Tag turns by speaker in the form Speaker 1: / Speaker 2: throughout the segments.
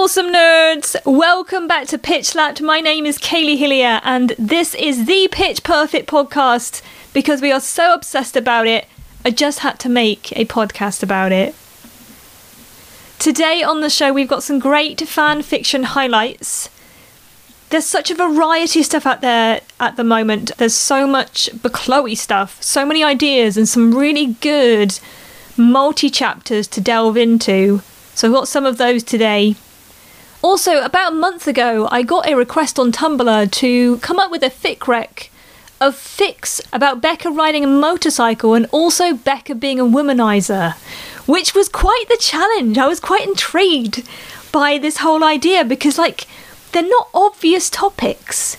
Speaker 1: awesome nerds! Welcome back to Pitch Slapped. My name is Kaylee Hillier, and this is the Pitch Perfect podcast because we are so obsessed about it. I just had to make a podcast about it. Today on the show, we've got some great fan fiction highlights. There's such a variety of stuff out there at the moment. There's so much Chloe stuff, so many ideas, and some really good multi chapters to delve into. So I've got some of those today. Also, about a month ago, I got a request on Tumblr to come up with a fic rec of fics about Beca riding a motorcycle and also Beca being a womanizer, which was quite the challenge. I was quite intrigued by this whole idea because, like, they're not obvious topics.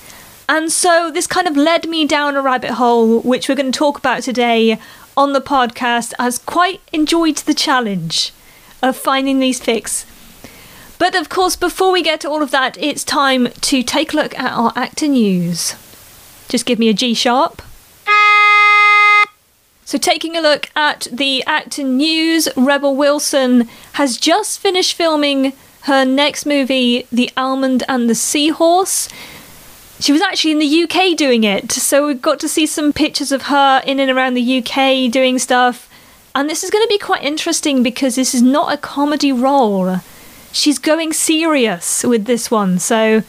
Speaker 1: And so this kind of led me down a rabbit hole, which we're going to talk about today on the podcast. I've quite enjoyed the challenge of finding these fics. But of course, before we get to all of that, it's time to take a look at our actor news. Just give me a G sharp. So, taking a look at the actor news, Rebel Wilson has just finished filming her next movie, The Almond and the Seahorse. She was actually in the UK doing it, so we got to see some pictures of her in and around the UK doing stuff. And this is going to be quite interesting because this is not a comedy role. She's going serious with this one. So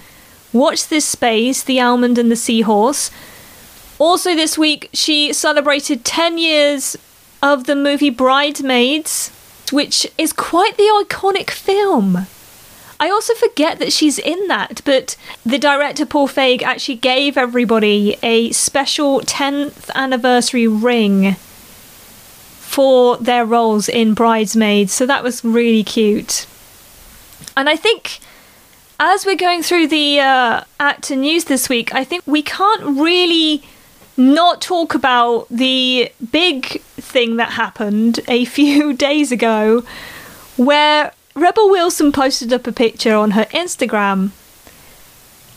Speaker 1: watch this space, The Almond and the Seahorse. Also, this week, she celebrated 10 years of the movie Bridesmaids, which is quite the iconic film. I also forget that she's in that, but the director Paul Feig actually gave everybody a special 10th anniversary ring for their roles in Bridesmaids. So that was really cute. And I think as we're going through the uh, actor news this week, I think we can't really not talk about the big thing that happened a few days ago where Rebel Wilson posted up a picture on her Instagram.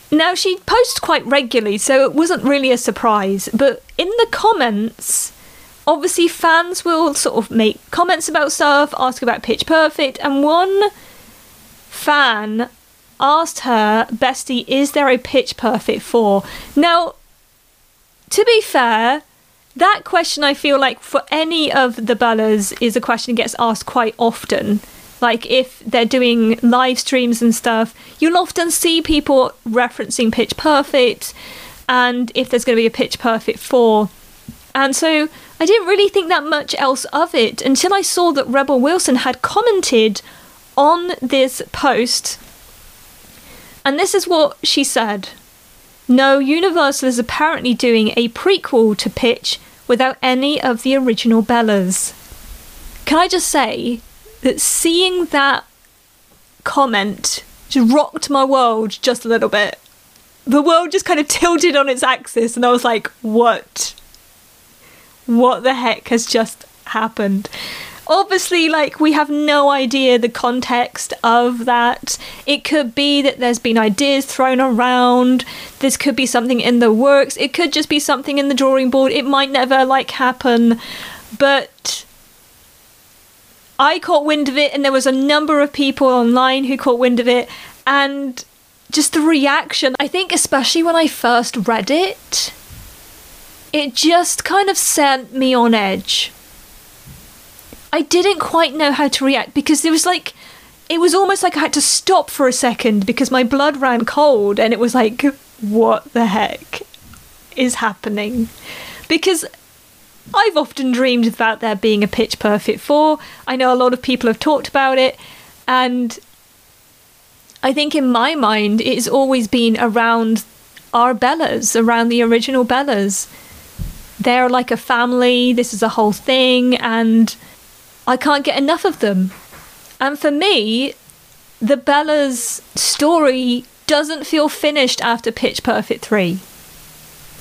Speaker 1: Now, she posts quite regularly, so it wasn't really a surprise, but in the comments, obviously fans will sort of make comments about stuff, ask about Pitch Perfect, and one fan asked her, Bestie, is there a Pitch Perfect 4? Now, to be fair, that question I feel like for any of the Bellas is a question that gets asked quite often. Like if they're doing live streams and stuff, you'll often see people referencing Pitch Perfect and if there's going to be a Pitch Perfect 4. And so I didn't really think that much else of it until I saw that Rebel Wilson had commented on this post. And this is what she said No, Universal is apparently doing a prequel to Pitch without any of the original Bellas. Can I just say that seeing that comment just rocked my world just a little bit? The world just kind of tilted on its axis, and I was like, what? what the heck has just happened? Obviously, like, we have no idea the context of that. It could be that there's been ideas thrown around. This could be something in the works. It could just be something in the drawing board. It might never, like, happen. But I caught wind of it, and there was a number of people online who caught wind of it. And just the reaction, I think, especially when I first read it, it just kind of sent me on edge. I didn't quite know how to react because it was like, it was almost like I had to stop for a second because my blood ran cold and it was like, what the heck is happening? Because I've often dreamed about there being a Pitch Perfect 4. I know a lot of people have talked about it, and I think in my mind it's always been around our Bellas, around the original Bellas they're like a family, this is a whole thing, and I can't get enough of them. And for me, the Bella's story doesn't feel finished after Pitch Perfect 3.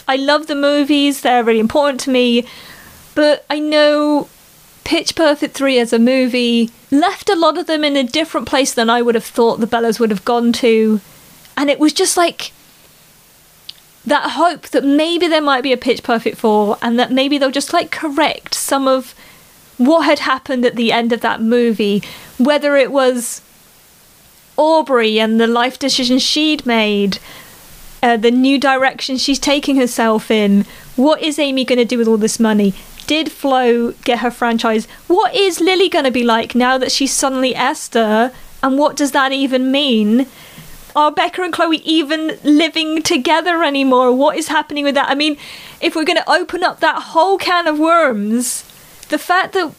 Speaker 1: I love the movies, they're really important to me, but I know Pitch Perfect 3 as a movie left a lot of them in a different place than I would have thought the Bellas would have gone to. And it was just like that hope that maybe there might be a pitch perfect 4 and that maybe they'll just like correct some of what had happened at the end of that movie whether it was Aubrey and the life decision she'd made, uh, the new direction she's taking herself in. What is Amy going to do with all this money? Did Flo get her franchise? What is Lilly going to be like now that she's suddenly Esther? And what does that even mean? Are Beca and Chloe even living together anymore? What is happening with that? I mean, if we're going to open up that whole can of worms, the fact that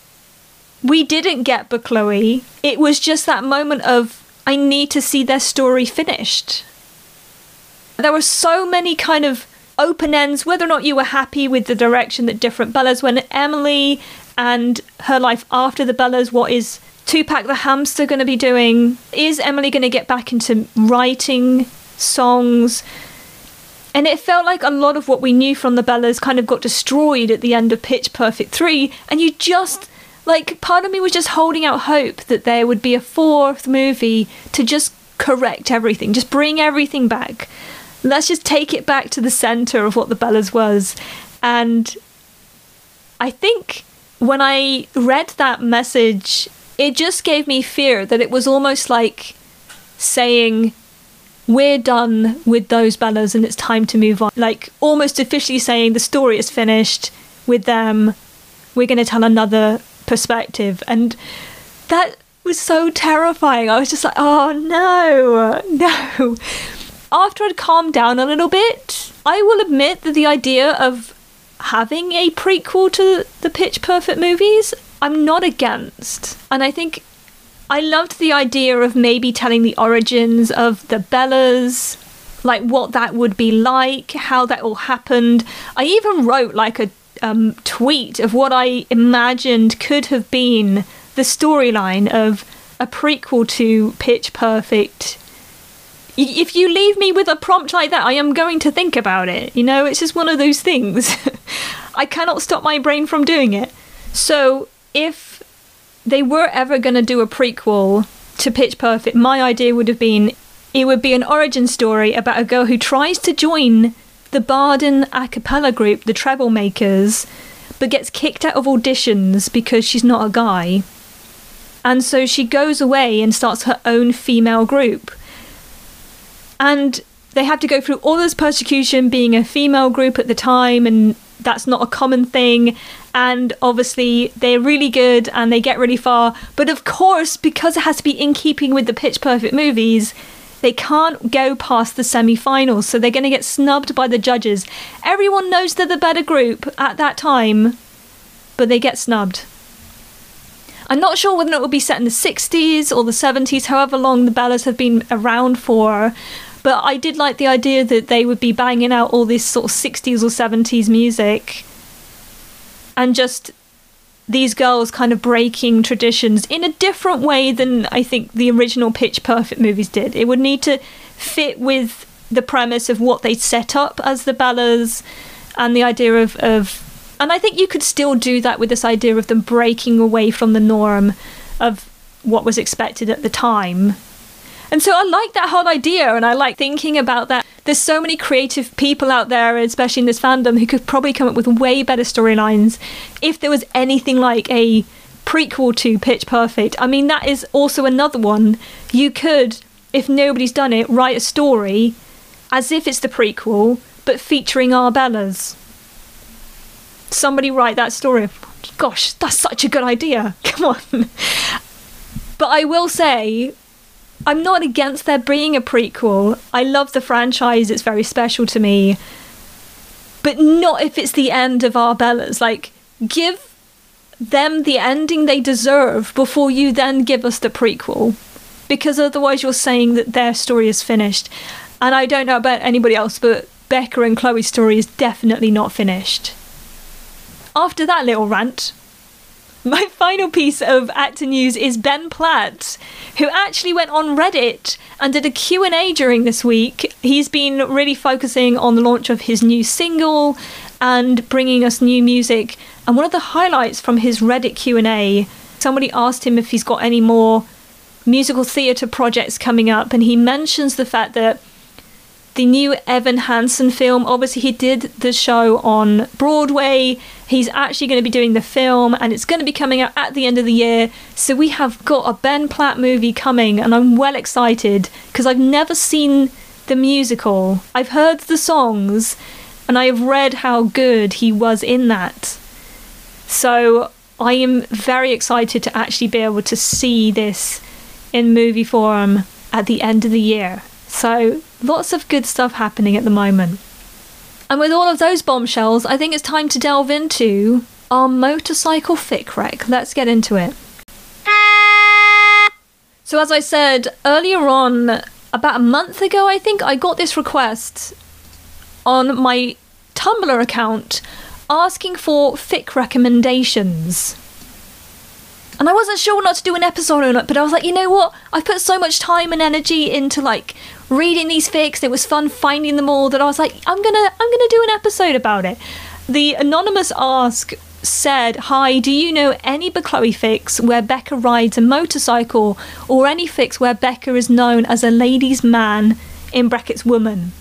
Speaker 1: we didn't get Bechloe, it was just that moment of, I need to see their story finished. There were so many kind of open ends, whether or not you were happy with the direction that different Bellas went. Emily and her life after the Bellas, what is Tupac the hamster going to be doing? Is Emily going to get back into writing songs? And it felt like a lot of what we knew from the Bellas kind of got destroyed at the end of Pitch Perfect 3. And you just, like, part of me was just holding out hope that there would be a fourth movie to just correct everything, just bring everything back. Let's just take it back to the center of what the Bellas was. And I think when I read that message, it just gave me fear that it was almost like saying, we're done with those Bellas and it's time to move on. Like almost officially saying the story is finished with them. We're going to tell another perspective. And that was so terrifying. I was just like, oh no, no. After I'd calmed down a little bit, I will admit that the idea of having a prequel to the Pitch Perfect movies, I'm not against. And I think I loved the idea of maybe telling the origins of the Bellas, like what that would be like, how that all happened. I even wrote like a um, tweet of what I imagined could have been the storyline of a prequel to Pitch Perfect. If you leave me with a prompt like that, I am going to think about it. You know, it's just one of those things. I cannot stop my brain from doing it. So, if they were ever going to do a prequel to Pitch Perfect, my idea would have been it would be an origin story about a girl who tries to join the Barden a cappella group, the Treble Makers, but gets kicked out of auditions because she's not a guy. And so she goes away and starts her own female group. And they have to go through all this persecution being a female group at the time, and that's not a common thing and obviously they're really good and they get really far. But of course, because it has to be in keeping with the Pitch Perfect movies, they can't go past the semi finals, so they're going to get snubbed by the judges. Everyone knows they're the better group at that time, but they get snubbed. I'm not sure whether it will be set in the 60s or the 70s, however long the Bellas have been around for. But I did like the idea that they would be banging out all this sort of 60s or 70s music and just these girls kind of breaking traditions in a different way than I think the original Pitch Perfect movies did. It would need to fit with the premise of what they set up as the Bellas and the idea of, of and I think you could still do that with this idea of them breaking away from the norm of what was expected at the time and so I like that whole idea and I like thinking about that. There's so many creative people out there, especially in this fandom, who could probably come up with way better storylines if there was anything like a prequel to Pitch Perfect. I mean, that is also another one. You could, if nobody's done it, write a story as if it's the prequel, but featuring our Bellas. Somebody write that story. Gosh, that's such a good idea. Come on. But I will say, I'm not against there being a prequel. I love the franchise, it's very special to me. But not if it's the end of our Bellas. Like, give them the ending they deserve before you then give us the prequel. Because otherwise, you're saying that their story is finished. And I don't know about anybody else, but Beca and Chloe's story is definitely not finished. After that little rant, my final piece of actor news is Ben Platt, who actually went on Reddit and did a Q&A during this week. He's been really focusing on the launch of his new single and bringing us new music. And one of the highlights from his Reddit Q&A, somebody asked him if he's got any more musical theatre projects coming up and he mentions the fact that the new Evan Hansen film. Obviously, he did the show on Broadway. He's actually going to be doing the film, and it's going to be coming out at the end of the year. So we have got a Ben Platt movie coming, and I'm well excited because I've never seen the musical. I've heard the songs, and I have read how good he was in that. So I am very excited to actually be able to see this in movie form at the end of the year. So lots of good stuff happening at the moment. And with all of those bombshells, I think it's time to delve into our motorcycle fic rec. Let's get into it. So, as I said earlier on, about a month ago, I think, I got this request on my Tumblr account asking for fic recommendations. And I wasn't sure not to do an episode on it, but I was like, you know what? I've put so much time and energy into like reading these fics. It was fun finding them all that I was like, I'm gonna I'm gonna do an episode about it. The anonymous ask said, Hi, do you know any Bechloe fics where Beca rides a motorcycle or any fics where Beca is known as a ladies' man in brackets woman?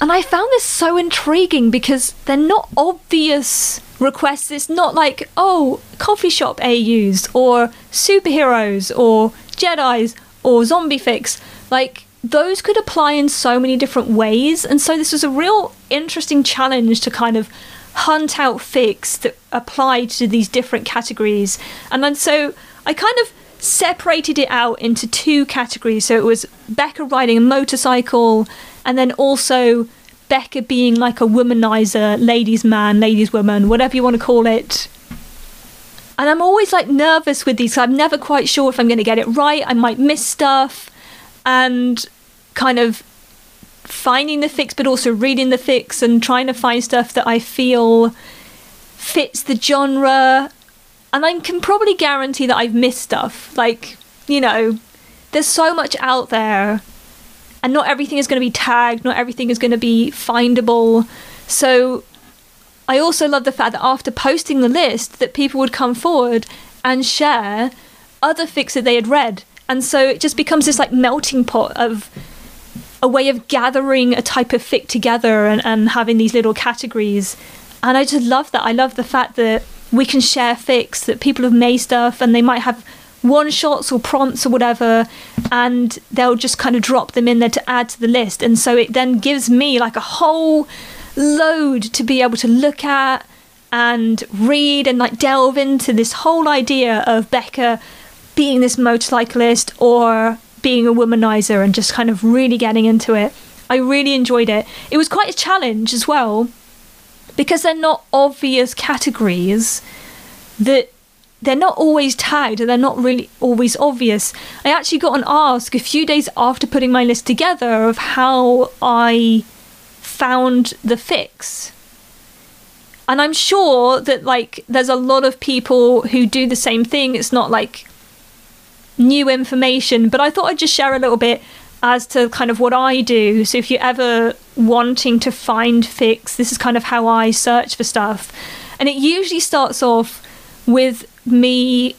Speaker 1: And I found this so intriguing because they're not obvious requests. It's not like, oh, coffee shop AUs or superheroes or Jedi's or zombie fics. Like, those could apply in so many different ways. And so this was a real interesting challenge to kind of hunt out fics that applied to these different categories. And then so I kind of separated it out into two categories. So it was Beca riding a motorcycle and then also Beca being like a womanizer, ladies' man, ladies' woman, whatever you want to call it. And I'm always like nervous with these. I'm never quite sure if I'm going to get it right. I might miss stuff. And kind of finding the fics, but also reading the fics and trying to find stuff that I feel fits the genre. And I can probably guarantee that I've missed stuff. Like, you know, there's so much out there and not everything is going to be tagged, not everything is going to be findable. So I also love the fact that after posting the list that people would come forward and share other fics that they had read. And so it just becomes this like melting pot of a way of gathering a type of fic together and, and having these little categories. And I just love that. I love the fact that we can share fics, that people have made stuff and they might have one shots or prompts or whatever, and they'll just kind of drop them in there to add to the list. And so it then gives me like a whole load to be able to look at and read and like delve into this whole idea of Beca being this motorcyclist or being a womanizer and just kind of really getting into it. I really enjoyed it. It was quite a challenge as well because they're not obvious categories that they're not always tagged and they're not really always obvious. I actually got an ask a few days after putting my list together of how I found the fics. And I'm sure that like there's a lot of people who do the same thing. It's not like new information, but I thought I'd just share a little bit as to kind of what I do. So if you're ever wanting to find fics, this is kind of how I search for stuff. And it usually starts off with me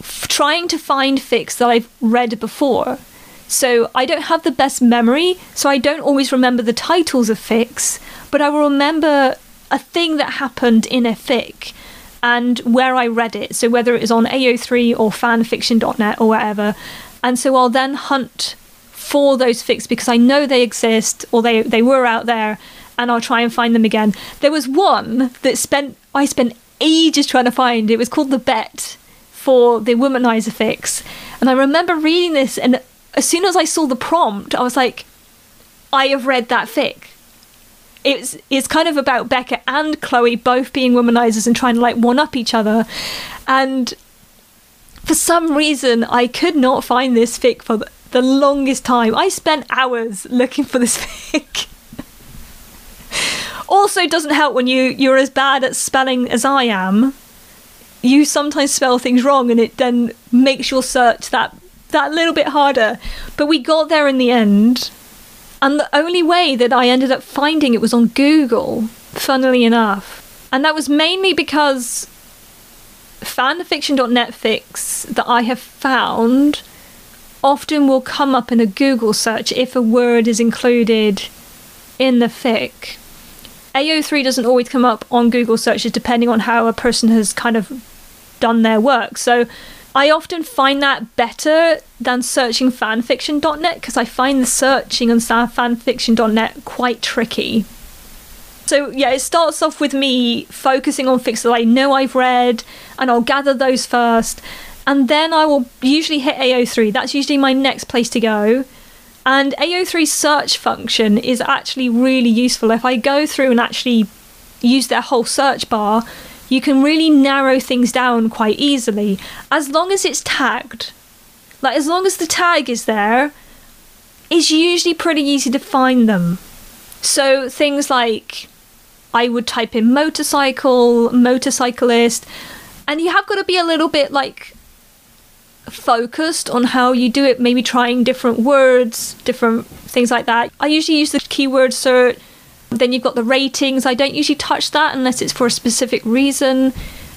Speaker 1: f- trying to find fics that I've read before. So I don't have the best memory, so I don't always remember the titles of fics, but I will remember a thing that happened in a fic and where I read it. So whether it is on AO3 or fanfiction.net or whatever. And so I'll then hunt for those fics because I know they exist or they, they were out there and I'll try and find them again. There was one that spent I spent ages trying to find. It was called The Bet for the Womanizer fics. And I remember reading this, and as soon as I saw the prompt, I was like, I have read that fic. It's, it's kind of about Beca and Chloe both being womanizers and trying to like one up each other. And for some reason, I could not find this fic for the longest time. I spent hours looking for this fic. Also, doesn't help when you you're as bad at spelling as I am. You sometimes spell things wrong, and it then makes your search that that little bit harder. But we got there in the end, and the only way that I ended up finding it was on Google. Funnily enough, and that was mainly because fanfiction.net fics that I have found often will come up in a Google search if a word is included in the fic. AO3 doesn't always come up on Google searches depending on how a person has kind of done their work. So I often find that better than searching fanfiction.net because I find the searching on fanfiction.net quite tricky. So yeah, it starts off with me focusing on fics that I know I've read, and I'll gather those first, and then I will usually hit AO3. That's usually my next place to go. And AO3's search function is actually really useful. If I go through and actually use their whole search bar, you can really narrow things down quite easily as long as it's tagged. Like, as long as the tag is there, it's usually pretty easy to find them. So, things like I would type in motorcycle, motorcyclist, and you have got to be a little bit like focused on how you do it, maybe trying different words, different things like that. I usually use the keyword search. Then you've got the ratings. I don't usually touch that unless it's for a specific reason.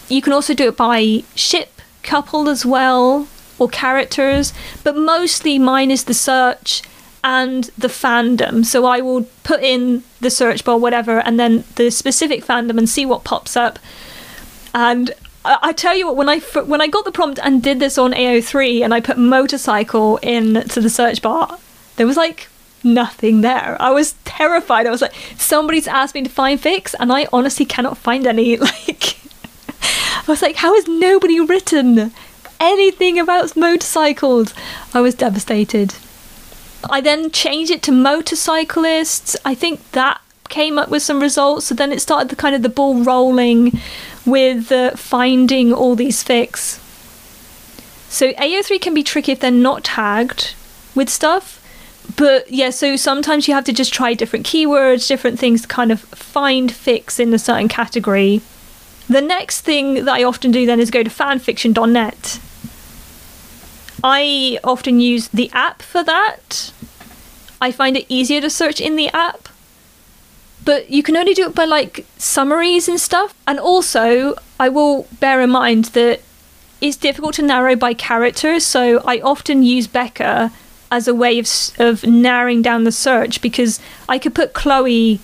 Speaker 1: You can also do it by ship, couple as well, or characters, but mostly mine is the search and the fandom. So I will put in the search bar, whatever, and then the specific fandom and see what pops up. And I, tell you what, when I when I got the prompt and did this on AO3 and I put motorcycle in to the search bar, there was like nothing there. I was terrified. I was like, somebody's asked me to find fics, and I honestly cannot find any. Like, I was like, how has nobody written anything about motorcycles? I was devastated. I then changed it to motorcyclists. I think that came up with some results. So then it started the kind of the ball rolling with uh, finding all these fics. So AO3 can be tricky if they're not tagged with stuff. But yeah, so sometimes you have to just try different keywords, different things to kind of find fics in a certain category. The next thing that I often do then is go to fanfiction.net I often use the app for that. I find it easier to search in the app. But you can only do it by like summaries and stuff. And also, I will bear in mind that it's difficult to narrow by characters, so I often use Beca as a way of, of narrowing down the search because I could put Chloe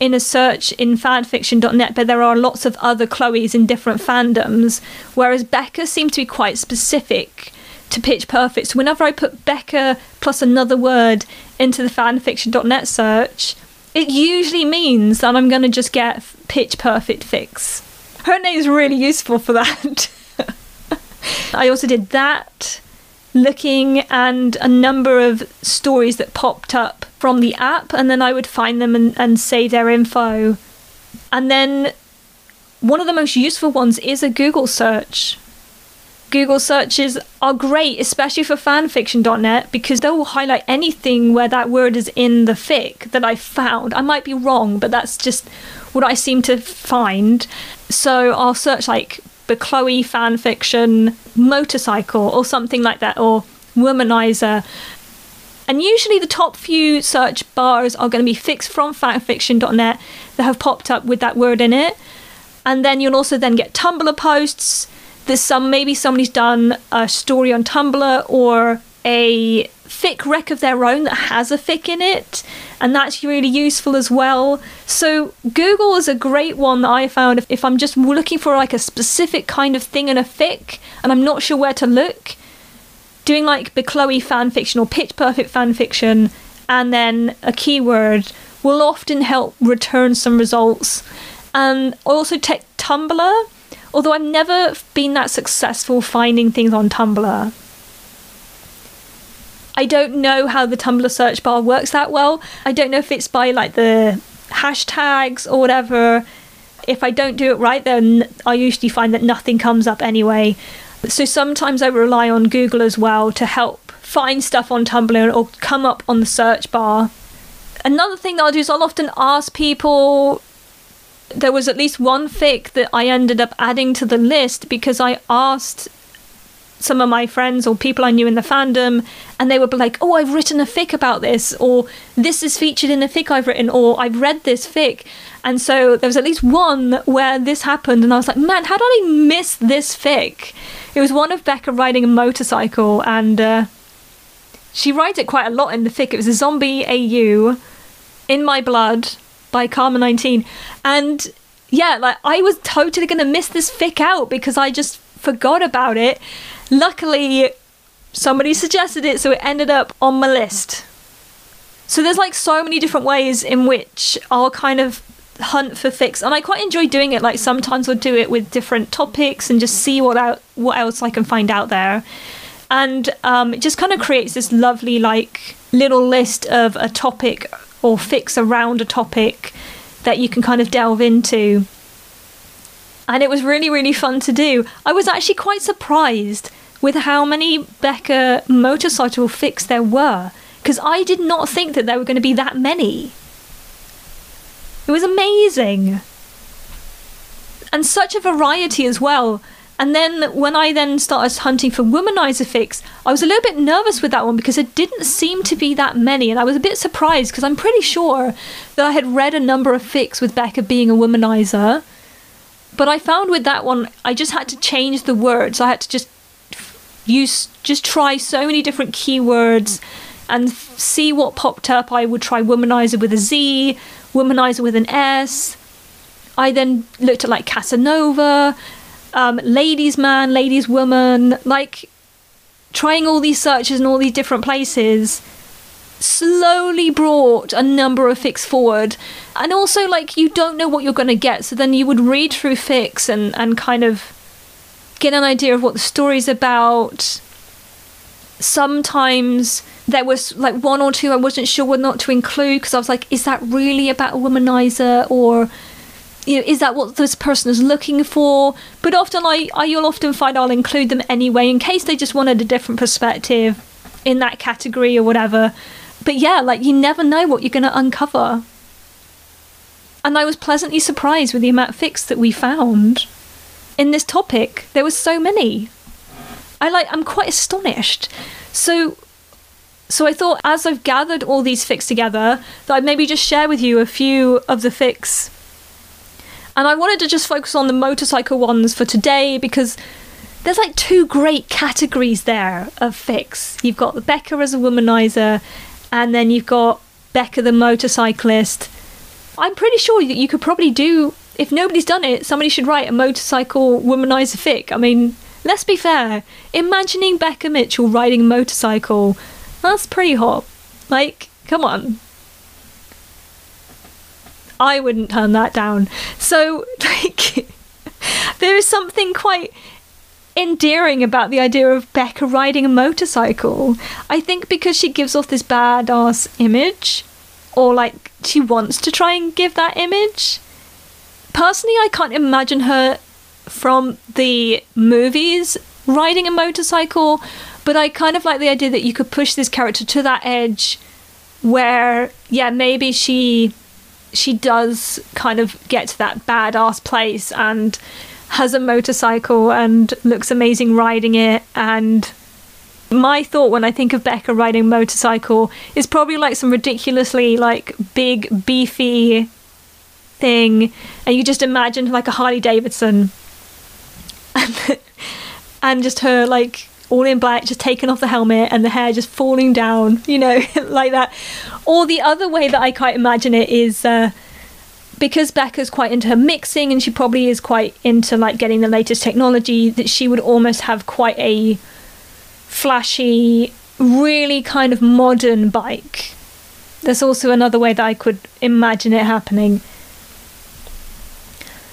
Speaker 1: in a search in fanfiction.net, but there are lots of other Chloes in different fandoms, whereas Beca seemed to be quite specific to Pitch Perfect. So whenever I put Beca plus another word into the fanfiction.net search, it usually means that I'm going to just get Pitch Perfect fics. Her name is really useful for that. I also did that, looking and a number of stories that popped up from the app, and then I would find them and, and save their info. And then one of the most useful ones is a Google search. Google searches are great, especially for fanfiction.net, because they will highlight anything where that word is in the fic that I found. I might be wrong, but that's just what I seem to find. So I'll search like Bechloe fanfiction motorcycle or something like that, or womanizer. And usually the top few search bars are going to be fixed from fanfiction.net that have popped up with that word in it. And then you'll also then get Tumblr posts there's some maybe somebody's done a story on Tumblr or a fic rec of their own that has a fic in it, and that's really useful as well. So Google is a great one that I found if, if I'm just looking for like a specific kind of thing in a fic and I'm not sure where to look. Doing like Bechloe fanfiction or Pitch Perfect fanfiction and then a keyword will often help return some results. Um, and also take Tumblr Although I've never been that successful finding things on Tumblr. I don't know how the Tumblr search bar works that well. I don't know if it's by like the hashtags or whatever. If I don't do it right, then I usually find that nothing comes up anyway. So sometimes I rely on Google as well to help find stuff on Tumblr or come up on the search bar. Another thing that I'll do is I'll often ask people there was at least one fic that I ended up adding to the list because I asked some of my friends or people I knew in the fandom, and they would be like, "Oh, I've written a fic about this," or "This is featured in a fic I've written," or "I've read this fic." And so there was at least one where this happened, and I was like, "Man, how did I miss this fic?" It was one of Beca riding a motorcycle, and uh, She writes it quite a lot in the fic. It was a zombie AU in my blood by Karma 19. And yeah, like I was totally to miss this fic out because I just forgot about it. Luckily, somebody suggested it, so it ended up on my list. So there's like so many different ways in which I'll kind of hunt for fics, and I quite enjoy doing it. Like sometimes I'll do it with different topics and just see what out what else I can find out there and um, it just kind of creates this lovely like little list of a topic or fics around a topic that you can kind of delve into and it was really really fun to do. I was actually quite surprised with how many beca motorcycle fics there were because i did not think that there were going to be that many. It was amazing. And such a variety as well. And then when I then started hunting for womanizer fics, I was a little bit nervous with that one because it didn't seem to be that many, and I was a bit surprised because I'm pretty sure that I had read a number of fics with Beca being a womanizer. But I found with that one, I just had to change the words. I had to just use, just try so many different keywords and see what popped up. I would try womanizer with a Z, womanizer with an S. I then looked at like Casanova um, ladies man, ladies woman, like trying all these searches in all these different places slowly brought a number of fics forward and also like you don't know what you're going to get so then you would read through fics and and kind of get an idea of what the story's about sometimes there was like one or two I wasn't sure what not to include because I was like is that really about a womanizer or you know, is that what this person is looking for? But often I, I you'll often find I'll include them anyway in case they just wanted a different perspective in that category or whatever. But yeah, like you never know what you're going to uncover. And I was pleasantly surprised with the amount of fics that we found in this topic. There was so many. I like I'm quite astonished. So so I thought as I've gathered all these fics together that I'd maybe just share with you a few of the fics and I wanted to just focus on the motorcycle ones for today because there's like two great categories there of fics. You've got the Beca as a womanizer, and then you've got Beca the motorcyclist. I'm pretty sure that you could probably do, if nobody's done it, somebody should write a motorcycle womanizer fic. I mean, let's be fair. Imagining Beca Mitchell riding a motorcycle, that's pretty hot. Like, come on. I wouldn't turn that down. So, like, there is something quite endearing about the idea of Beca riding a motorcycle. I think because she gives off this badass image, or like she wants to try and give that image. Personally, I can't imagine her from the movies riding a motorcycle, but I kind of like the idea that you could push this character to that edge where, yeah, maybe she she does kind of get to that badass place and has a motorcycle and looks amazing riding it. And my thought when I think of Beca riding motorcycle is probably like some ridiculously like big beefy thing. And you just imagine like a Harley Davidson. And, and just her like all in black, just taking off the helmet and the hair just falling down, you know, like that. Or the other way that I quite imagine it is uh, because Beca's quite into her mixing and she probably is quite into like getting the latest technology, that she would almost have quite a flashy, really kind of modern bike. There's also another way that I could imagine it happening.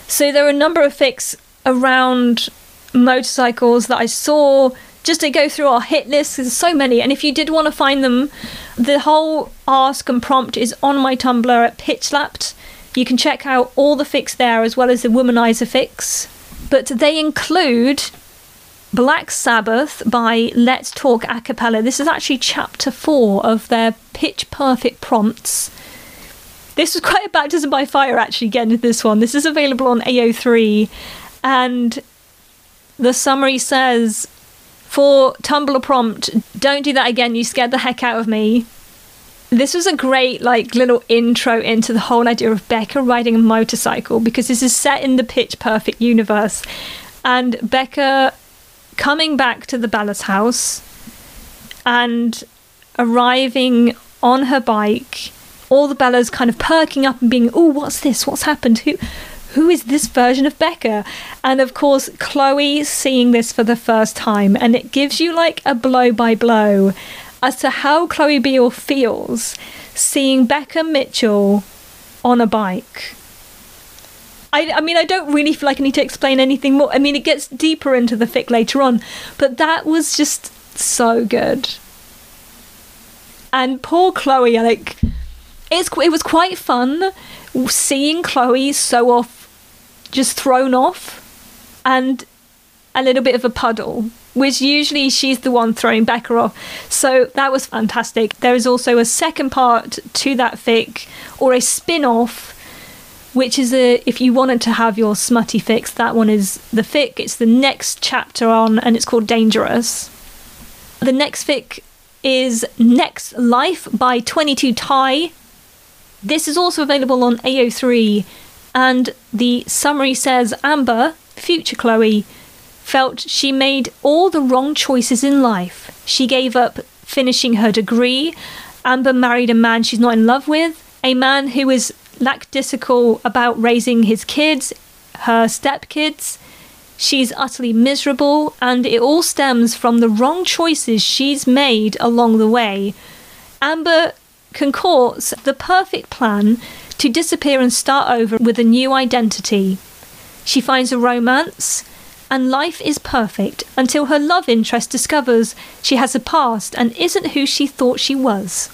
Speaker 1: So there are a number of fics around motorcycles that I saw just to go through our hit list. There's so many, and if you did want to find them, the whole ask and prompt is on my Tumblr at Pitchslapped. You can check out all the fics there as well as the Womanizer fics. But they include Black Sabbath by Let's Talk Acapella. This is actually chapter four of their pitch perfect prompts. This was quite a baptism by fire actually getting this one. This is available on AO3 and the summary says for Tumblr prompt, don't do that again. You scared the heck out of me. This was a great like little intro into the whole idea of Beca riding a motorcycle because this is set in the pitch perfect universe. And Beca coming back to the Bellas house and arriving on her bike, all the Bellas kind of perking up and being, oh, what's this? What's happened? Who, who is this version of Becca? And of course, Chloe seeing this for the first time, and it gives you like a blow by blow as to how Chloe Beale feels seeing Beca Mitchell on a bike. I, I mean, I don't really feel like I need to explain anything more. I mean, it gets deeper into the fic later on, but that was just so good. And poor Chloe, like, it's it was quite fun seeing Chloe so off, just thrown off, and a little bit of a puddle, which usually she's the one throwing Beca off. So that was fantastic. There is also a second part to that fic, or a spin off which is a if you wanted to have your smutty fics that one is the fic it's the next chapter on and it's called dangerous the next fic is next life by 22 Thai this is also available on ao3 and the summary says amber future chloe felt she made all the wrong choices in life she gave up finishing her degree amber married a man she's not in love with a man who is lackadaisical about raising his kids, her stepkids. She's utterly miserable, and it all stems from the wrong choices she's made along the way. Amber concords the perfect plan to disappear and start over with a new identity. She finds a romance, and life is perfect until her love interest discovers she has a past and isn't who she thought she was.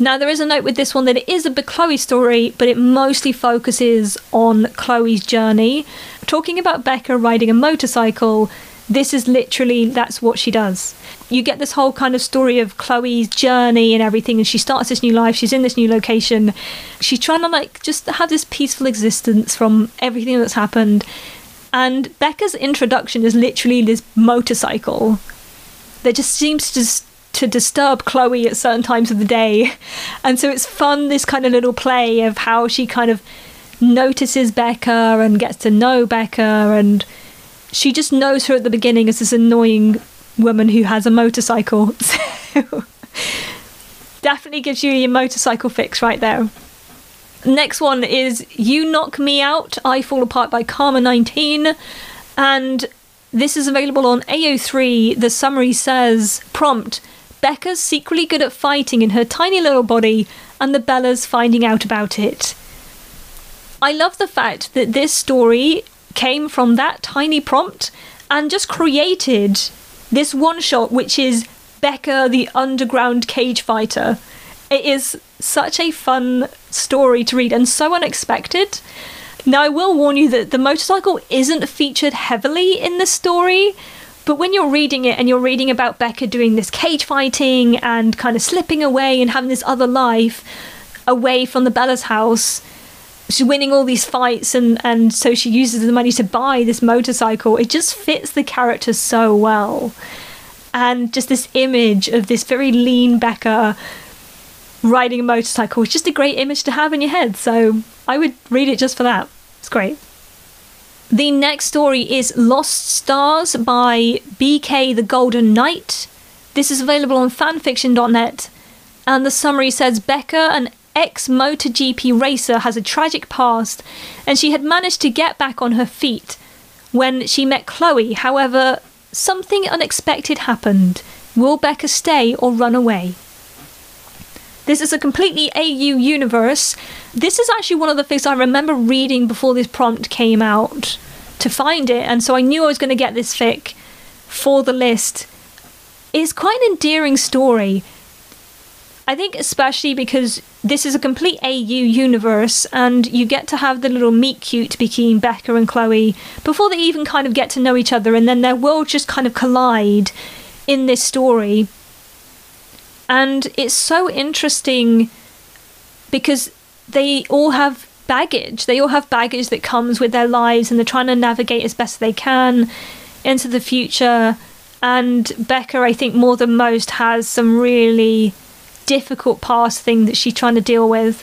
Speaker 1: Now, there is a note with this one that it is a Chloe story, but it mostly focuses on Chloe's journey. Talking about Beca riding a motorcycle, this is literally that's what she does. You get this whole kind of story of Chloe's journey and everything, and she starts this new life. She's in this new location. She's trying to like just have this peaceful existence from everything that's happened. And Beca's introduction is literally this motorcycle that just seems to to disturb Chloe at certain times of the day. And so it's fun, this kind of little play of how she kind of notices Beca and gets to know Beca. And she just knows her at the beginning as this annoying woman who has a motorcycle. So definitely gives you your motorcycle fix right there. Next one is You Knock Me Out, I Fall Apart by Karma 19. And this is available on AO3. The summary says prompt Beca's secretly good at fighting in her tiny little body, and the Bellas finding out about it. I love the fact that this story came from that tiny prompt and just created this one shot, which is Beca the underground cage fighter. It is such a fun story to read and so unexpected. Now, I will warn you that the motorcycle isn't featured heavily in the story, but when you're reading it and you're reading about Beca doing this cage fighting and kind of slipping away and having this other life away from the Bella's house, she's winning all these fights and, and so she uses the money to buy this motorcycle. It just fits the character so well. And just this image of this very lean Beca riding a motorcycle is just a great image to have in your head. So I would read it just for that. It's great. The next story is Lost Stars by BK the Golden Knight. This is available on fanfiction.net. And the summary says Beca, an ex MotoGP racer, has a tragic past, and she had managed to get back on her feet when she met Chloe. However, something unexpected happened. Will Beca stay or run away? This is a completely AU universe. This is actually one of the things I remember reading before this prompt came out to find it, and so I knew I was going to get this fic for the list. It's quite an endearing story. I think, especially because this is a complete AU universe, and you get to have the little meet cute between Beca and Chloe before they even kind of get to know each other, and then their worlds just kind of collide in this story. And it's so interesting because they all have baggage. They all have baggage that comes with their lives and they're trying to navigate as best they can into the future. And Beca, I think, more than most, has some really difficult past thing that she's trying to deal with.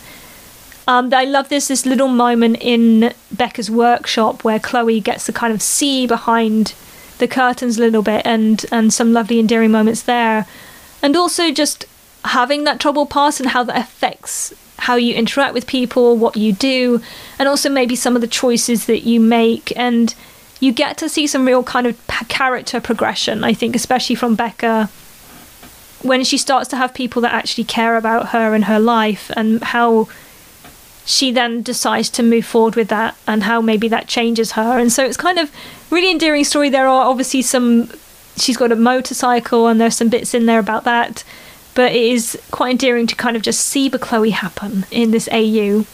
Speaker 1: Um, I love this this little moment in Beca's workshop where Chloe gets to kind of see behind the curtains a little bit, and and some lovely endearing moments there. And also just having that trouble pass and how that affects how you interact with people, what you do, and also maybe some of the choices that you make. And you get to see some real kind of character progression, I think, especially from Beca when she starts to have people that actually care about her and her life and how she then decides to move forward with that and how maybe that changes her. And so it's kind of really endearing story. There are obviously some she's got a motorcycle and there's some bits in there about that but it is quite endearing to kind of just see the Chloe happen in this AU.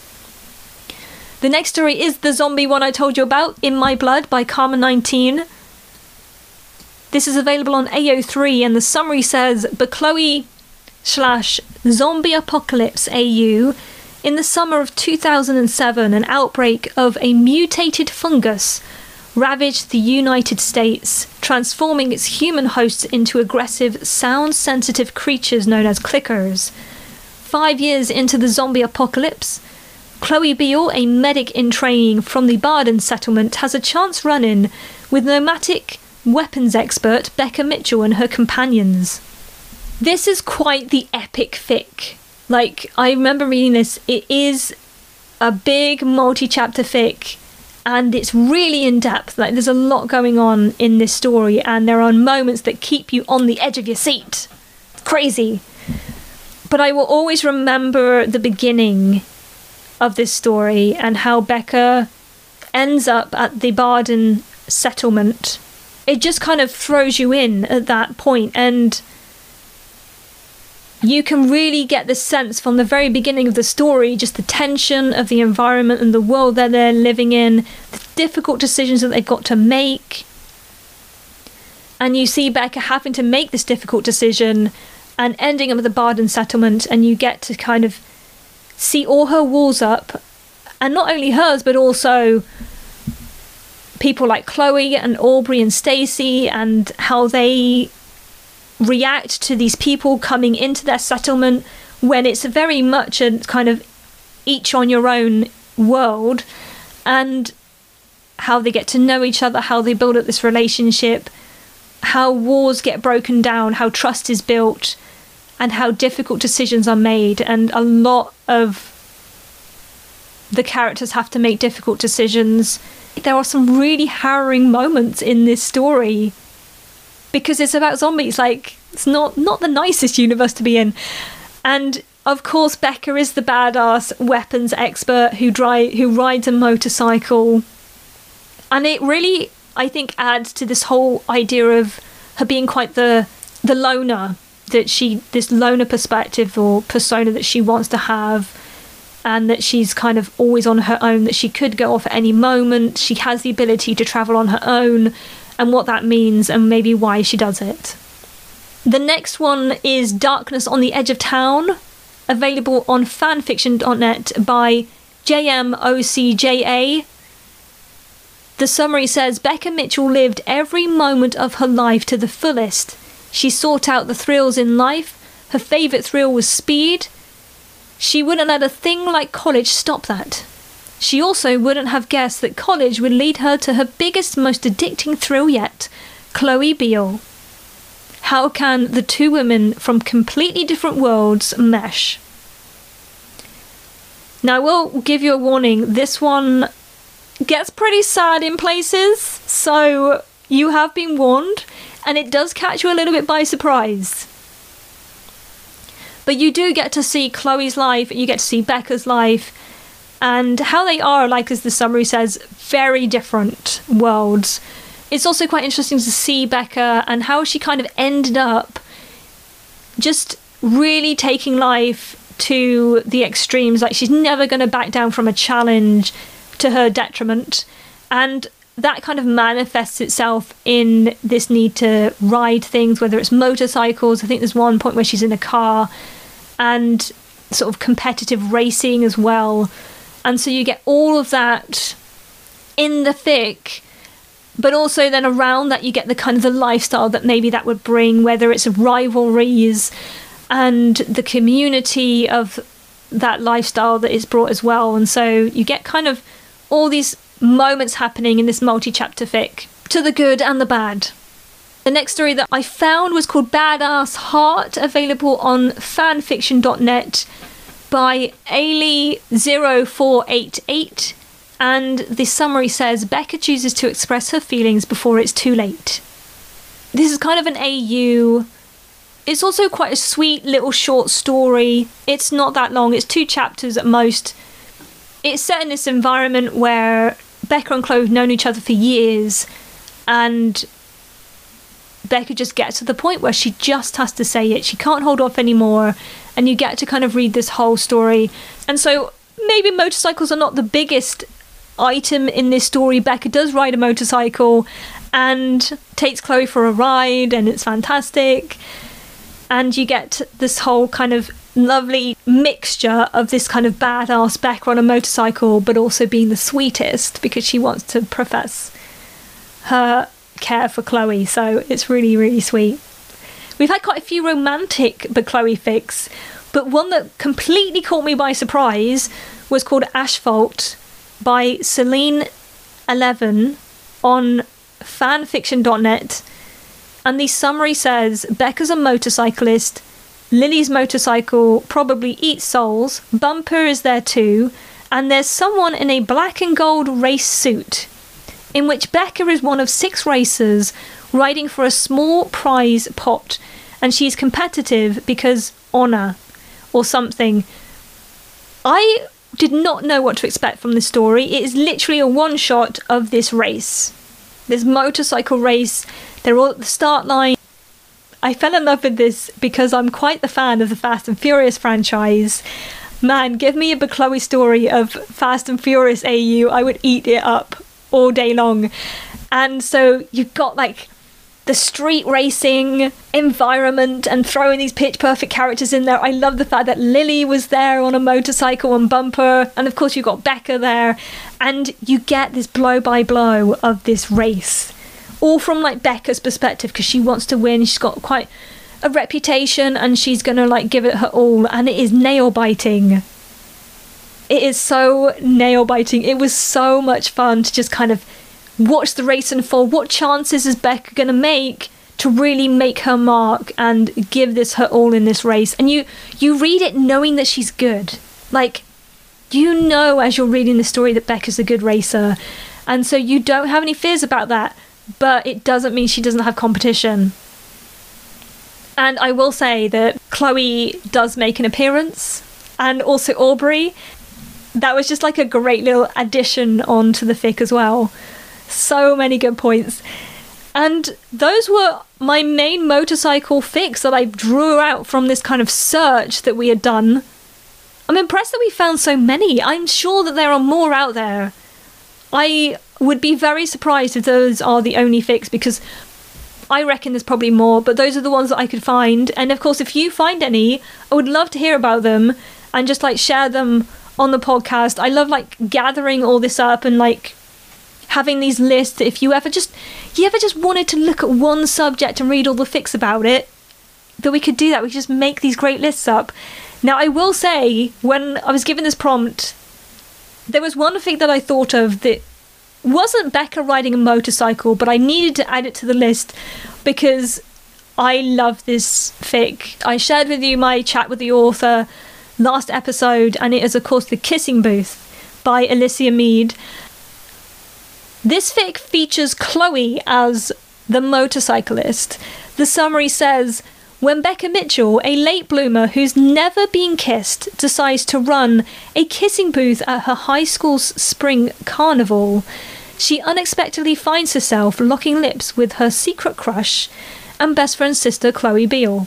Speaker 1: The next story is the zombie one I told you about, In My Blood by Karma 19. This is available on AO3, and the summary says But Chloe slash zombie apocalypse AU. In the summer of 2007, an outbreak of a mutated fungus ravaged the United States, transforming its human hosts into aggressive, sound sensitive creatures known as clickers. Five years into the zombie apocalypse, Chloe Beale, a medic in training from the Barden settlement, has a chance run in with nomadic weapons expert Beca Mitchell and her companions. This is quite the epic fic. Like, I remember reading this, it is a big multi chapter fic and it's really in depth. Like there's a lot going on in this story, and there are moments that keep you on the edge of your seat. Crazy. But I will always remember the beginning of this story and how Beca ends up at the Barden settlement. It just kind of throws you in at that point, and you can really get the sense from the very beginning of the story just the tension of the environment and the world that they're living in, the difficult decisions that they've got to make. And you see Beca having to make this difficult decision and ending up at the Barden settlement, and you get to kind of see all her walls up, and not only hers, but also people like Chloe and Aubrey and Stacy, and how they react to these people coming into their settlement when it's very much a kind of each on your own world and how they get to know each other, how they build up this relationship, how wars get broken down, how trust is built, and how difficult decisions are made. And a lot of the characters have to make difficult decisions. There are some really harrowing moments in this story because it's about zombies. Like it's not not the nicest universe to be in, and of course Beca is the badass weapons expert who drive who rides a motorcycle, and it really I think adds to this whole idea of her being quite the the loner that she this loner perspective or persona that she wants to have and that she's kind of always on her own that she could go off at any moment. She has the ability to travel on her own and what that means and maybe why she does it. The next one is Darkness on the Edge of Town, available on fanfiction.net by JMOCJA. The summary says Beca Mitchell lived every moment of her life to the fullest. She sought out the thrills in life. Her favourite thrill was speed. She wouldn't let a thing like college stop that. She also wouldn't have guessed that college would lead her to her biggest, most addicting thrill yet Chloe Beale. How can the two women from completely different worlds mesh? Now, I will give you a warning this one gets pretty sad in places, so you have been warned, and it does catch you a little bit by surprise. But you do get to see Chloe's life, you get to see Beca's life, and how they are, like as the summary says, very different worlds. It's also quite interesting to see Beca and how she kind of ended up just really taking life to the extremes. Like she's never going to back down from a challenge to her detriment. And that kind of manifests itself in this need to ride things, whether it's motorcycles. I think there's one point where she's in a car and sort of competitive racing as well. And so you get all of that in the fic, but also then around that you get the kind of the lifestyle that maybe that would bring, whether it's rivalries and the community of that lifestyle that is brought as well. And so you get kind of all these moments happening in this multi chapter fic to the good and the bad. The next story that I found was called Badass Heart, available on fanfiction.net by Ailey0488. And the summary says Beca chooses to express her feelings before it's too late. This is kind of an AU. It's also quite a sweet little short story. It's not that long, it's two chapters at most. It's set in this environment where Beca and Chloe have known each other for years, and Beca just gets to the point where she just has to say it. She can't hold off anymore, and you get to kind of read this whole story. And so maybe motorcycles are not the biggest item in this story. Beca does ride a motorcycle and takes Chloe for a ride, and it's fantastic. And you get this whole kind of lovely mixture of this kind of badass Beca on a motorcycle, but also being the sweetest because she wants to profess her care for Chloe. So it's really, really sweet. We've had quite a few romantic Bechloe fics, but one that completely caught me by surprise was called Asphalt by Celine Eleven on fanfiction.net. And the summary says Beca's a motorcyclist Lilly's motorcycle probably eats souls. Bumper is there too. And there's someone in a black and gold race suit, in which Beca is one of six racers riding for a small prize pot. And she's competitive because honour or something. I did not know what to expect from this story. It is literally a one shot of this race. This motorcycle race. They're all at the start line. I fell in love with this because I'm quite the fan of the Fast and Furious franchise. Man, give me a Chloe story of Fast and Furious AU, I would eat it up all day long. And so you've got like the street racing environment and throwing these pitch perfect characters in there. I love the fact that Lilly was there on a motorcycle and bumper, and of course you've got Beca there, and you get this blow by blow of this race all from like Beca's perspective because she wants to win. She's got quite a reputation and she's gonna like give it her all, and it is nail biting. It is so nail biting. It was so much fun to just kind of watch the race unfold. What chances is Beca gonna make? to really make her mark and give this her all in this race and you you read it knowing that she's good like you know as you're reading the story that Beca's a good racer and so you don't have any fears about that but it doesn't mean she doesn't have competition. And I will say that Chloe does make an appearance, and also Aubrey. That was just like a great little addition onto the fic as well. So many good points. And those were my main motorcycle fics that I drew out from this kind of search that we had done. I'm impressed that we found so many. I'm sure that there are more out there. I would be very surprised if those are the only fics because I reckon there's probably more, but those are the ones that I could find. And of course, if you find any, I would love to hear about them and just like share them on the podcast. I love like gathering all this up and like having these lists. If you ever just you ever just wanted to look at one subject and read all the fics about it, that we could do that. We could just make these great lists up. Now, I will say, when I was given this prompt, there was one thing that I thought of that wasn't Beca riding a motorcycle, but I needed to add it to the list because I love this fic. I shared with you my chat with the author last episode, and it is, of course, The Kissing Booth by Alicia Mead. This fic features Chloe as the motorcyclist. The summary says when Beca Mitchell, a late bloomer who's never been kissed, decides to run a kissing booth at her high school's spring carnival, she unexpectedly finds herself locking lips with her secret crush and best friend's sister Chloe Beale.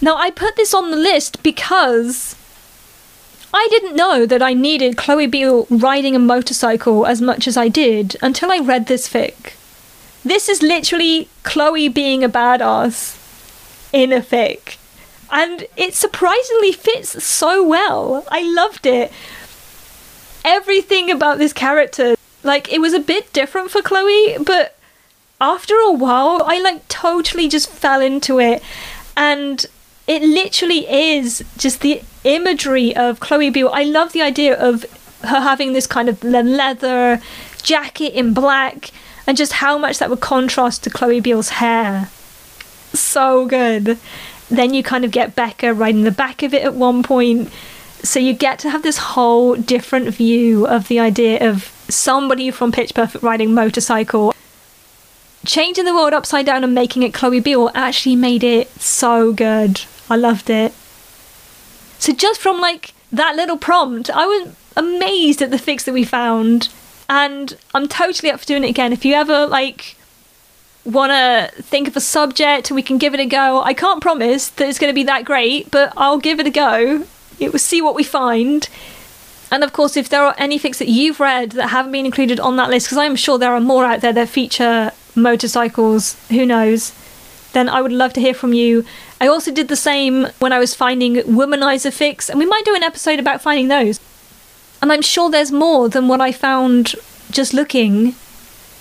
Speaker 1: Now, I put this on the list because I didn't know that I needed Chloe Beale riding a motorcycle as much as I did until I read this fic. This is literally Chloe being a badass in a fic. And it surprisingly fits so well. I loved it. Everything about this character like it was a bit different for Chloe, but after a while I like totally just fell into it and it literally is just the imagery of Chloe Beale. I love the idea of her having this kind of leather jacket in black and just how much that would contrast to Chloe Beale's hair. So good. Then you kind of get Beca in the back of it at one point. So you get to have this whole different view of the idea of somebody from Pitch Perfect riding motorcycle. Changing the world upside down and making it Chloe Beale actually made it so good. I loved it. So just from like that little prompt, I was amazed at the fics that we found. And I'm totally up for doing it again. If you ever like want to think of a subject and we can give it a go, I can't promise that it's going to be that great, but I'll give it a go. It will see what we find. And of course, if there are any fics that you've read that haven't been included on that list, because I'm sure there are more out there that feature motorcycles, who knows, then I would love to hear from you. I also did the same when I was finding womanizer fics, and we might do an episode about finding those. And I'm sure there's more than what I found just looking.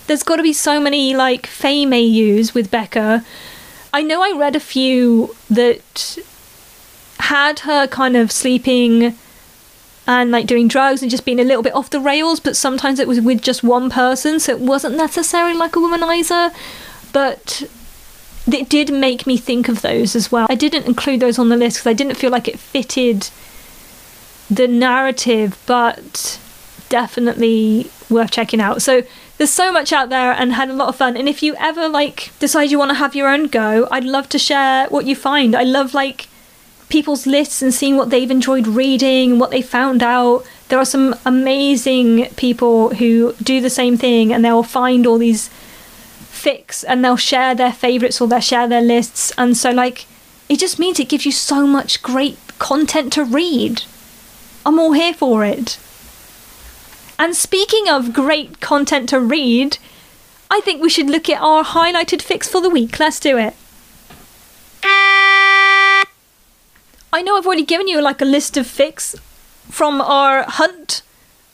Speaker 1: There's got to be so many like fame AUs with Beca. I know I read a few that had her kind of sleeping and like doing drugs and just being a little bit off the rails, but sometimes it was with just one person, so it wasn't necessarily like a womanizer. But it did make me think of those as well. I didn't include those on the list because I didn't feel like it fitted the narrative, but definitely worth checking out. So there's so much out there and had a lot of fun. And if you ever like decide you want to have your own go, I'd love to share what you find. I love like people's lists and seeing what they've enjoyed reading, and what they found out. There are some amazing people who do the same thing and they'll find all these fics and they'll share their favorites or they'll share their lists. And so, like, it just means it gives you so much great content to read. I'm all here for it. And speaking of great content to read, I think we should look at our highlighted fics for the week. Let's do it. I know I've already given you like a list of fics from our hunt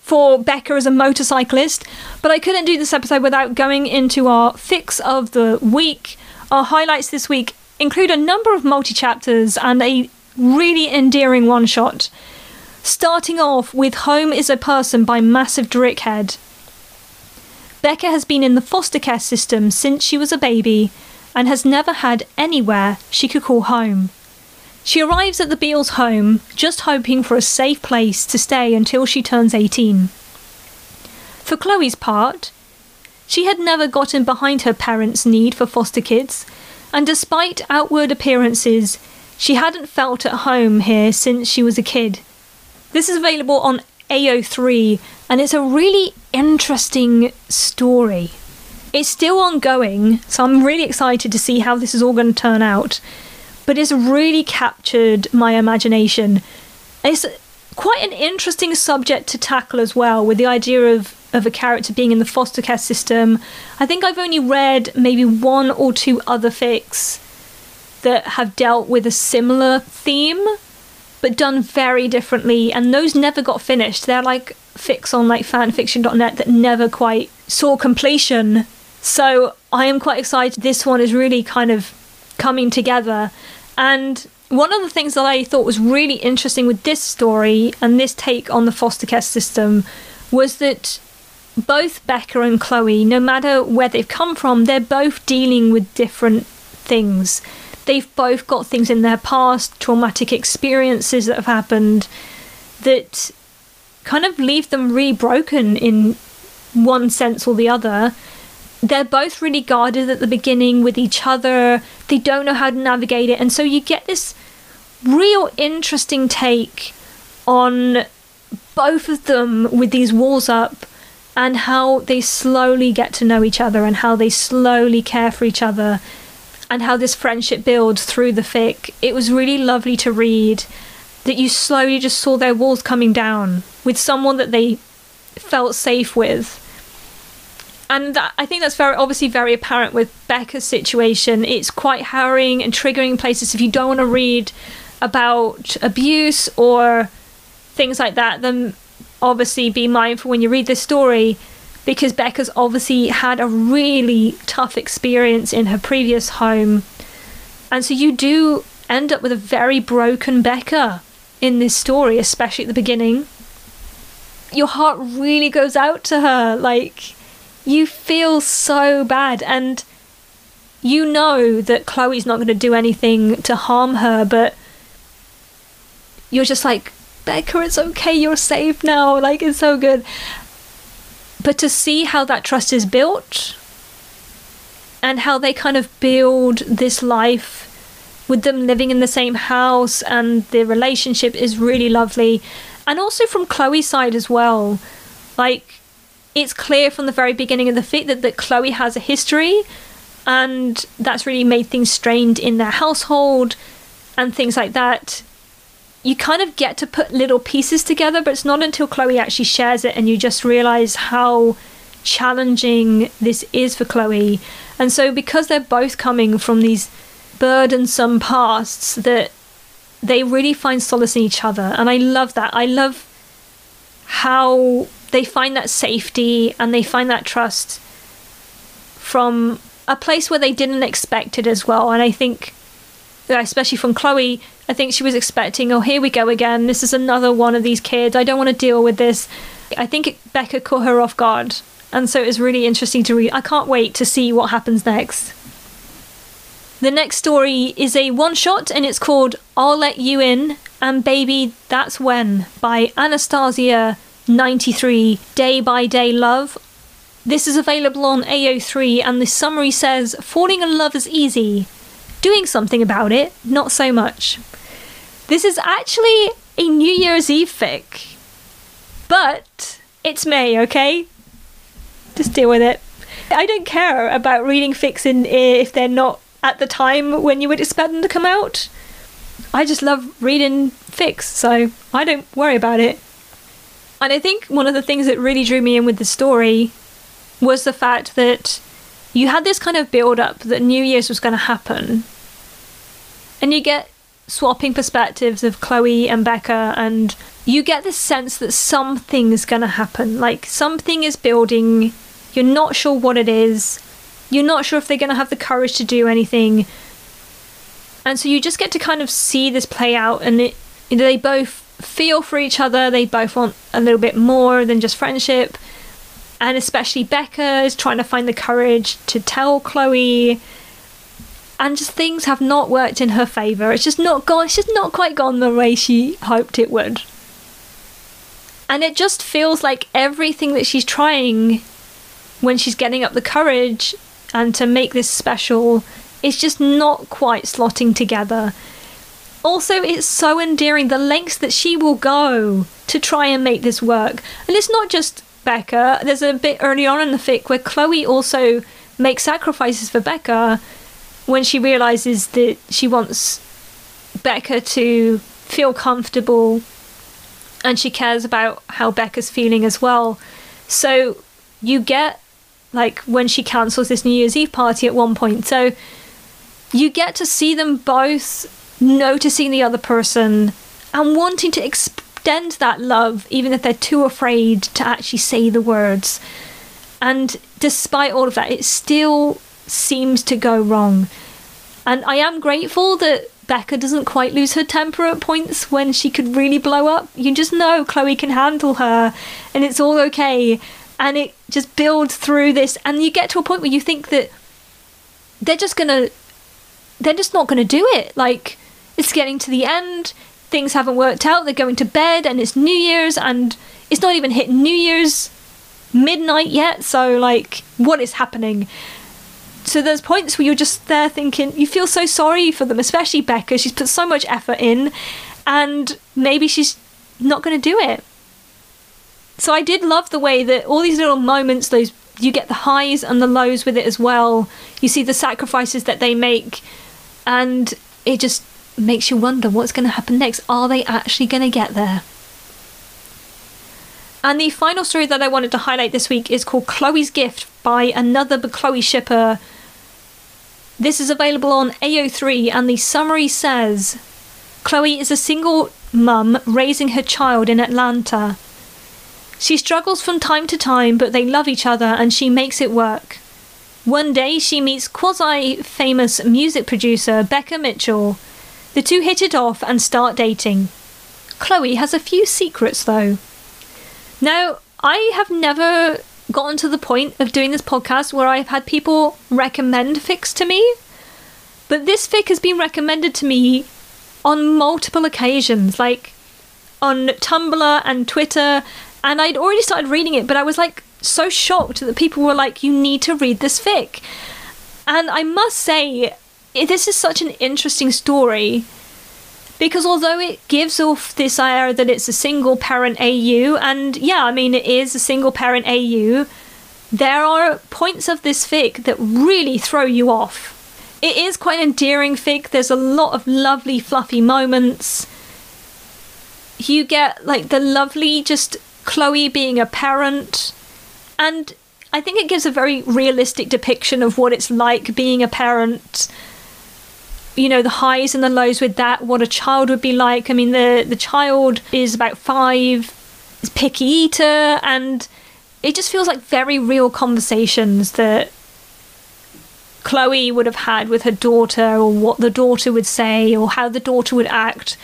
Speaker 1: for Beca as a motorcyclist, but I couldn't do this episode without going into our fics of the week. Our highlights this week include a number of multi chapters and a really endearing one shot. Starting off with Home is a Person by Massive Drickhead. Beca has been in the foster care system since she was a baby and has never had anywhere she could call home. She arrives at the Beals' home, just hoping for a safe place to stay until she turns 18. For Chloe's part, she had never gotten behind her parents' need for foster kids, and despite outward appearances, she hadn't felt at home here since she was a kid. This is available on AO3 and it's a really interesting story. It's still ongoing, so I'm really excited to see how this is all going to turn out. But it's really captured my imagination. It's quite an interesting subject to tackle as well, with the idea of, of a character being in the foster care system. I think I've only read maybe one or two other fics that have dealt with a similar theme but done very differently. And those never got finished. They're like fics on like fanfiction.net that never quite saw completion. So I am quite excited. This one is really kind of coming together. And one of the things that I thought was really interesting with this story and this take on the foster care system was that both Beca and Chloe, no matter where they've come from, they're both dealing with different things they've both got things in their past, traumatic experiences that have happened that kind of leave them really broken in one sense or the other. They're both really guarded at the beginning with each other. They don't know how to navigate it. And so you get this real interesting take on both of them with these walls up and how they slowly get to know each other and how they slowly care for each other and how this friendship builds through the fic. It was really lovely to read that you slowly just saw their walls coming down with someone that they felt safe with. And I think that's very obviously very apparent with Beca's situation. It's quite harrowing and triggering places. If you don't want to read about abuse or things like that, then obviously be mindful when you read this story because Beca's obviously had a really tough experience in her previous home. And so you do end up with a very broken Beca in this story, especially at the beginning. Your heart really goes out to her. Like, you feel so bad and you know that Chloe's not going to do anything to harm her, but you're just like, Beca, it's okay, you're safe now. Like, it's so good. But to see how that trust is built and how they kind of build this life with them living in the same house and the relationship is really lovely. And also from Chloe's side as well. Like, it's clear from the very beginning of the fic that, that Chloe has a history and that's really made things strained in their household and things like that. You kind of get to put little pieces together, but it's not until Chloe actually shares it and you just realize how challenging this is for Chloe. And so, because they're both coming from these burdensome pasts, that they really find solace in each other. And I love that. I love how they find that safety and they find that trust from a place where they didn't expect it as well. And I think, especially from Chloe, I think she was expecting, oh, here we go again. This is another one of these kids. I don't want to deal with this. I think Beca caught her off guard. And so it was really interesting to read. I can't wait to see what happens next. The next story is a one shot and it's called I'll Let You In and Baby That's When by Anastasia 93 Day by Day Love this is available on AO3, and the summary says Falling in love is easy, doing something about it, not so much. This is actually a New Year's Eve fic, but it's May, okay? Just deal with it. I don't care about reading fics in if they're not at the time when you would expect them to come out. I just love reading fics, so I don't worry about it. And I think one of the things that really drew me in with the story was the fact that you had this kind of build up that New Year's was going to happen. And you get swapping perspectives of Chloe and Beca, and you get the sense that something is going to happen. Like something is building, you're not sure what it is, you're not sure if they're going to have the courage to do anything. And so you just get to kind of see this play out, and it, they both feel for each other, they both want a little bit more than just friendship and especially Beca is trying to find the courage to tell Chloe. And just things have not worked in her favour. It's just not gone. It's just not quite gone the way she hoped it would. And it just feels like everything that she's trying when she's getting up the courage and to make this special is just not quite slotting together. Also, it's so endearing the lengths that she will go to try and make this work. And it's not just Beca. There's a bit early on in the fic where Chloe also makes sacrifices for Beca when she realizes that she wants Beca to feel comfortable and she cares about how Beca's feeling as well. So you get like when she cancels this New Year's Eve party at one point. So you get to see them both noticing the other person and wanting to extend that love even if they're too afraid to actually say the words. And despite all of that, it still seems to go wrong. And I am grateful that Beca doesn't quite lose her temper at points when she could really blow up. You just know Chloe can handle her and it's all okay. And it just builds through this. And you get to a point where you think that they're just gonna, they're just not gonna do it. Like, it's getting to the end things haven't worked out. They're going to bed, and it's New Year's, and it's not even hit New Year's midnight yet. So, like, what is happening? So there's points where you're just there thinking you feel so sorry for them, especially Beca. She's put so much effort in, and maybe she's not going to do it. So I did love the way that all these little moments, those you get the highs and the lows with it as well. You see the sacrifices that they make, and it just makes you wonder what's going to happen next. Are they actually going to get there? And the final story that I wanted to highlight this week is called Chloe's Gift by another Chloe shipper. This is available on AO3, and the summary says Chloe is a single mum raising her child in Atlanta. She struggles from time to time, but they love each other and she makes it work. One day she meets quasi famous music producer Beca Mitchell the two hit it off and start dating. Chloe has a few secrets though. Now, I have never gotten to the point of doing this podcast where I've had people recommend fics to me. But this fic has been recommended to me on multiple occasions, like on Tumblr and Twitter, and I'd already started reading it, but I was like so shocked that people were like, you need to read this fic. And I must say, this is such an interesting story because although it gives off this air that it's a single parent AU, and yeah, I mean, it is a single parent AU, there are points of this fic that really throw you off. It is quite an endearing fic, there's a lot of lovely, fluffy moments. You get like the lovely, just Chloe being a parent, and I think it gives a very realistic depiction of what it's like being a parent you know the highs and the lows with that what a child would be like. I mean the the child is about five is picky eater and it just feels like very real conversations that chloe would have had with her daughter or what the daughter would say or how the daughter would act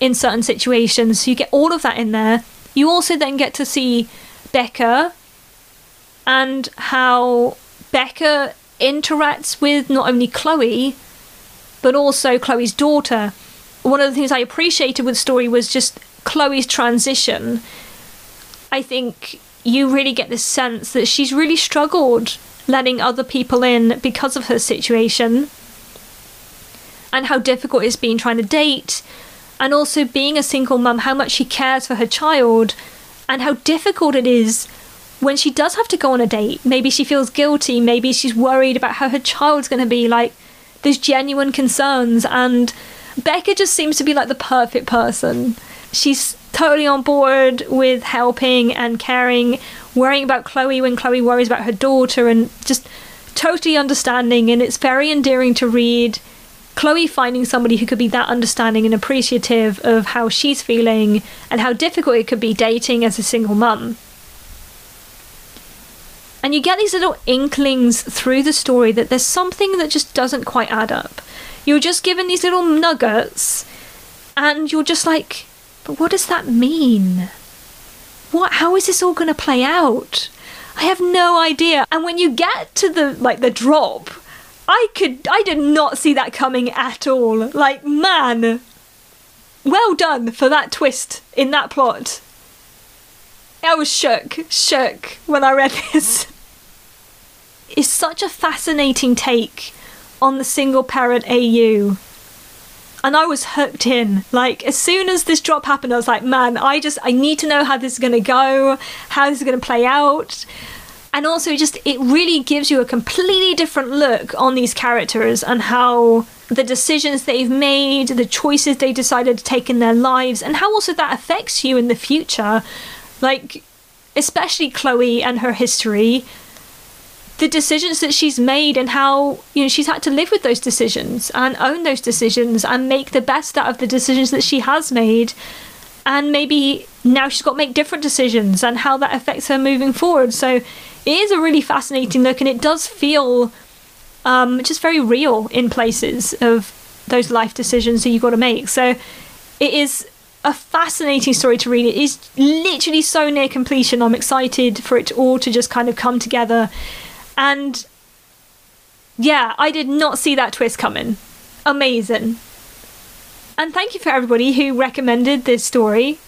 Speaker 1: in certain situations. So you get all of that in there. You also then get to see beca and how beca interacts with not only chloe but also Chloe's daughter. One of the things I appreciated with the story was just Chloe's transition. I think you really get this sense that she's really struggled letting other people in because of her situation and how difficult it's been trying to date and also being a single mum how much she cares for her child and how difficult it is when she does have to go on a date maybe she feels guilty maybe she's worried about how her child's going to be like there's genuine concerns, and Beca just seems to be like the perfect person. She's totally on board with helping and caring, worrying about Chloe when Chloe worries about her daughter, and just totally understanding. And it's very endearing to read. Chloe finding somebody who could be that understanding and appreciative of how she's feeling and how difficult it could be dating as a single mum. And you get these little inklings through the story that there's something that just doesn't quite add up. You're just given these little nuggets, and you're just like, but what does that mean? What? How is this all going to play out? I have no idea. And when you get to the like the drop, I could I did not see that coming at all. Like man, well done for that twist in that plot. I was shook, shook when I read this. It's such a fascinating take on the single parent AU. And I was hooked in. Like, as soon as this drop happened, I was like, man, I just, I need to know how this is going to go, how this is going to play out. And also, just, it really gives you a completely different look on these characters and how the decisions they've made, the choices they decided to take in their lives, and how also that affects you in the future. Like, especially Chloe and her history, the decisions that she's made and how you know she's had to live with those decisions and own those decisions and make the best out of the decisions that she has made and maybe now she's got to make different decisions and how that affects her moving forward so it is a really fascinating look and it does feel um, just very real in places of those life decisions that you've got to make so it is a fascinating story to read. It is literally so near completion. I'm excited for it all to just kind of come together. And yeah, I did not see that twist coming. Amazing. And thank you for everybody who recommended this story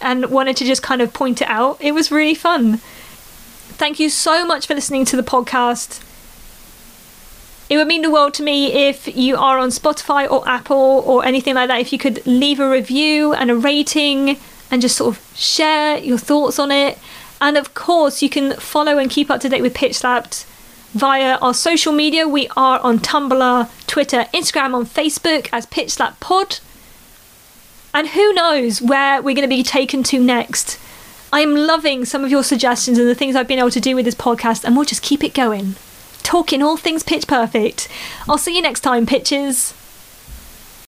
Speaker 1: and wanted to just kind of point it out. It was really fun. Thank you so much for listening to the podcast. It would mean the world to me if you are on Spotify or Apple or anything like that, if you could leave a review and a rating and just sort of share your thoughts on it. And of course, you can follow and keep up to date with Pitchslapped via our social media. We are on Tumblr, Twitter, Instagram, on Facebook as Pitch Slap Pod. And who knows where we're going to be taken to next. I'm loving some of your suggestions and the things I've been able to do with this podcast, and we'll just keep it going talking all things pitch perfect. I'll see you next time, pitches.